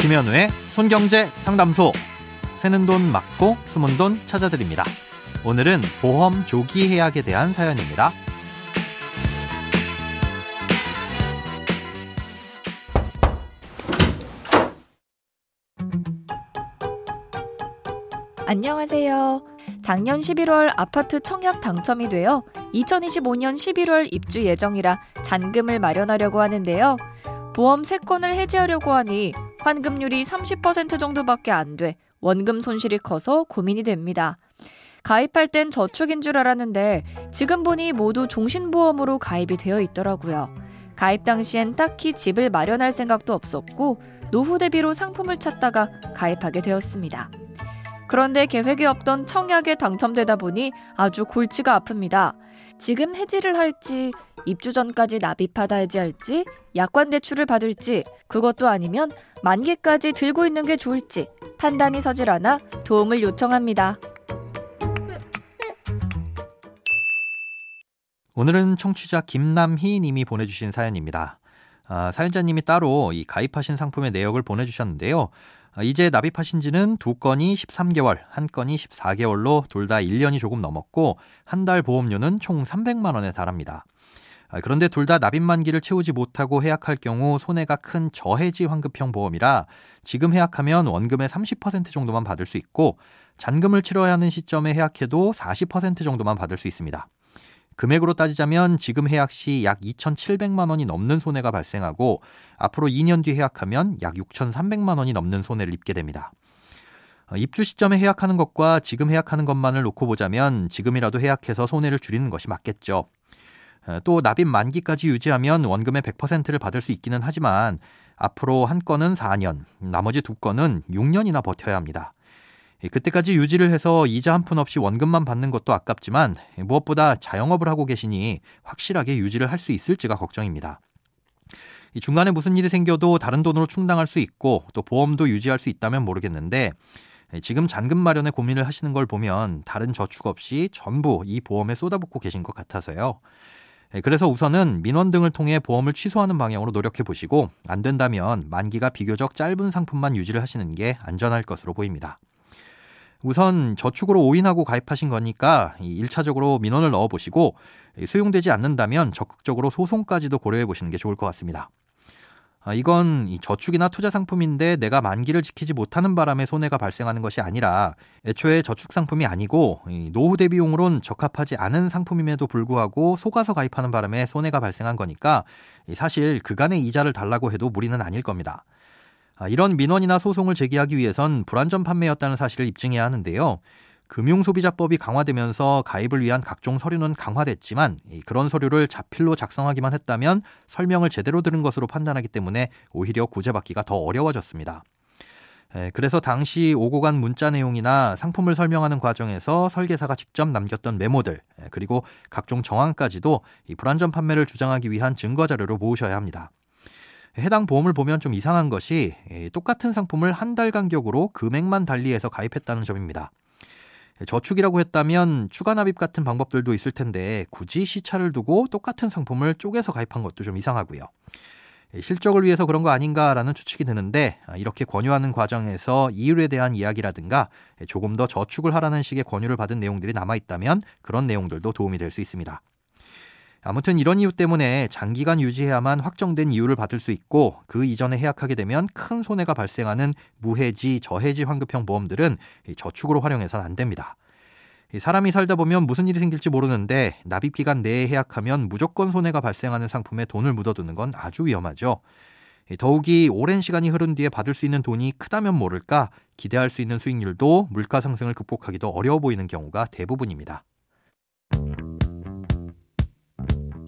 김현우의 손경제 상담소. 새는 돈 맞고 숨은 돈 찾아드립니다. 오늘은 보험 조기 해약에 대한 사연입니다. 안녕하세요. 작년 11월 아파트 청약 당첨이 되어 2025년 11월 입주 예정이라 잔금을 마련하려고 하는데요. 보험 3건을 해지하려고 하니 환급률이 30% 정도밖에 안 돼 원금 손실이 커서 고민이 됩니다. 가입할 땐 저축인 줄 알았는데 지금 보니 모두 종신보험으로 가입이 되어 있더라고요. 가입 당시엔 딱히 집을 마련할 생각도 없었고 노후 대비로 상품을 찾다가 가입하게 되었습니다. 그런데 계획에 없던 청약에 당첨되다 보니 아주 골치가 아픕니다. 지금 해지를 할지, 입주 전까지 납입하다 해지할지, 약관 대출을 받을지, 그것도 아니면 만기까지 들고 있는 게 좋을지 판단이 서질 않아 도움을 요청합니다. 오늘은 청취자 김남희 님이 보내주신 사연입니다. 아, 사연자님이 따로 이 가입하신 상품의 내역을 보내주셨는데요. 아, 이제 납입하신 지는 두 건이 13개월, 한 건이 14개월로 둘 다 1년이 조금 넘었고 한 달 보험료는 총 300만 원에 달합니다. 아, 그런데 둘 다 납입 만기를 채우지 못하고 해약할 경우 손해가 큰 저해지 환급형 보험이라 지금 해약하면 원금의 30% 정도만 받을 수 있고 잔금을 치러야 하는 시점에 해약해도 40% 정도만 받을 수 있습니다. 금액으로 따지자면 지금 해약 시 약 2,700만 원이 넘는 손해가 발생하고 앞으로 2년 뒤 해약하면 약 6,300만 원이 넘는 손해를 입게 됩니다. 어, 입주 시점에 해약하는 것과 지금 해약하는 것만을 놓고 보자면 지금이라도 해약해서 손해를 줄이는 것이 맞겠죠. 어, 또 납입 만기까지 유지하면 원금의 100%를 받을 수 있기는 하지만 앞으로 한 건은 4년, 나머지 두 건은 6년이나 버텨야 합니다. 그때까지 유지를 해서 이자 한 푼 없이 원금만 받는 것도 아깝지만 무엇보다 자영업을 하고 계시니 확실하게 유지를 할 수 있을지가 걱정입니다. 중간에 무슨 일이 생겨도 다른 돈으로 충당할 수 있고 또 보험도 유지할 수 있다면 모르겠는데 지금 잔금 마련에 고민을 하시는 걸 보면 다른 저축 없이 전부 이 보험에 쏟아붓고 계신 것 같아서요. 그래서 우선은 민원 등을 통해 보험을 취소하는 방향으로 노력해 보시고 안 된다면 만기가 비교적 짧은 상품만 유지를 하시는 게 안전할 것으로 보입니다. 우선 저축으로 오인하고 가입하신 거니까 1차적으로 민원을 넣어 보시고 수용되지 않는다면 적극적으로 소송까지도 고려해 보시는 게 좋을 것 같습니다. 아, 이건 저축이나 투자 상품인데 내가 만기를 지키지 못하는 바람에 손해가 발생하는 것이 아니라 애초에 저축 상품이 아니고 노후 대비용으론 적합하지 않은 상품임에도 불구하고 속아서 가입하는 바람에 손해가 발생한 거니까 사실 그간의 이자를 달라고 해도 무리는 아닐 겁니다. 아, 이런 민원이나 소송을 제기하기 위해선 불안전 판매였다는 사실을 입증해야 하는데요. 금융소비자법이 강화되면서 가입을 위한 각종 서류는 강화됐지만 그런 서류를 자필로 작성하기만 했다면 설명을 제대로 들은 것으로 판단하기 때문에 오히려 구제받기가 더 어려워졌습니다. 그래서 당시 오고 간 문자 내용이나 상품을 설명하는 과정에서 설계사가 직접 남겼던 메모들 그리고 각종 정황까지도 불안전 판매를 주장하기 위한 증거 자료로 모으셔야 합니다. 해당 보험을 보면 좀 이상한 것이 똑같은 상품을 한 달 간격으로 금액만 달리해서 가입했다는 점입니다. 저축이라고 했다면 추가 납입 같은 방법들도 있을 텐데 굳이 시차를 두고 똑같은 상품을 쪼개서 가입한 것도 좀 이상하고요. 실적을 위해서 그런 거 아닌가라는 추측이 드는데 아, 이렇게 권유하는 과정에서 이율에 대한 이야기라든가 조금 더 저축을 하라는 식의 권유를 받은 내용들이 남아 있다면 그런 내용들도 도움이 될 수 있습니다. 아무튼 이런 이유 때문에 장기간 유지해야만 확정된 이유를 받을 수 있고 그 이전에 해약하게 되면 큰 손해가 발생하는 무해지, 저해지 환급형 보험들은 저축으로 활용해서는 안 됩니다. 사람이 살다 보면 무슨 일이 생길지 모르는데 납입 기간 내에 해약하면 무조건 손해가 발생하는 상품에 돈을 묻어두는 건 아주 위험하죠. 더욱이 오랜 시간이 흐른 뒤에 받을 수 있는 돈이 크다면 모를까 기대할 수 있는 수익률도 물가 상승을 극복하기도 어려워 보이는 경우가 대부분입니다.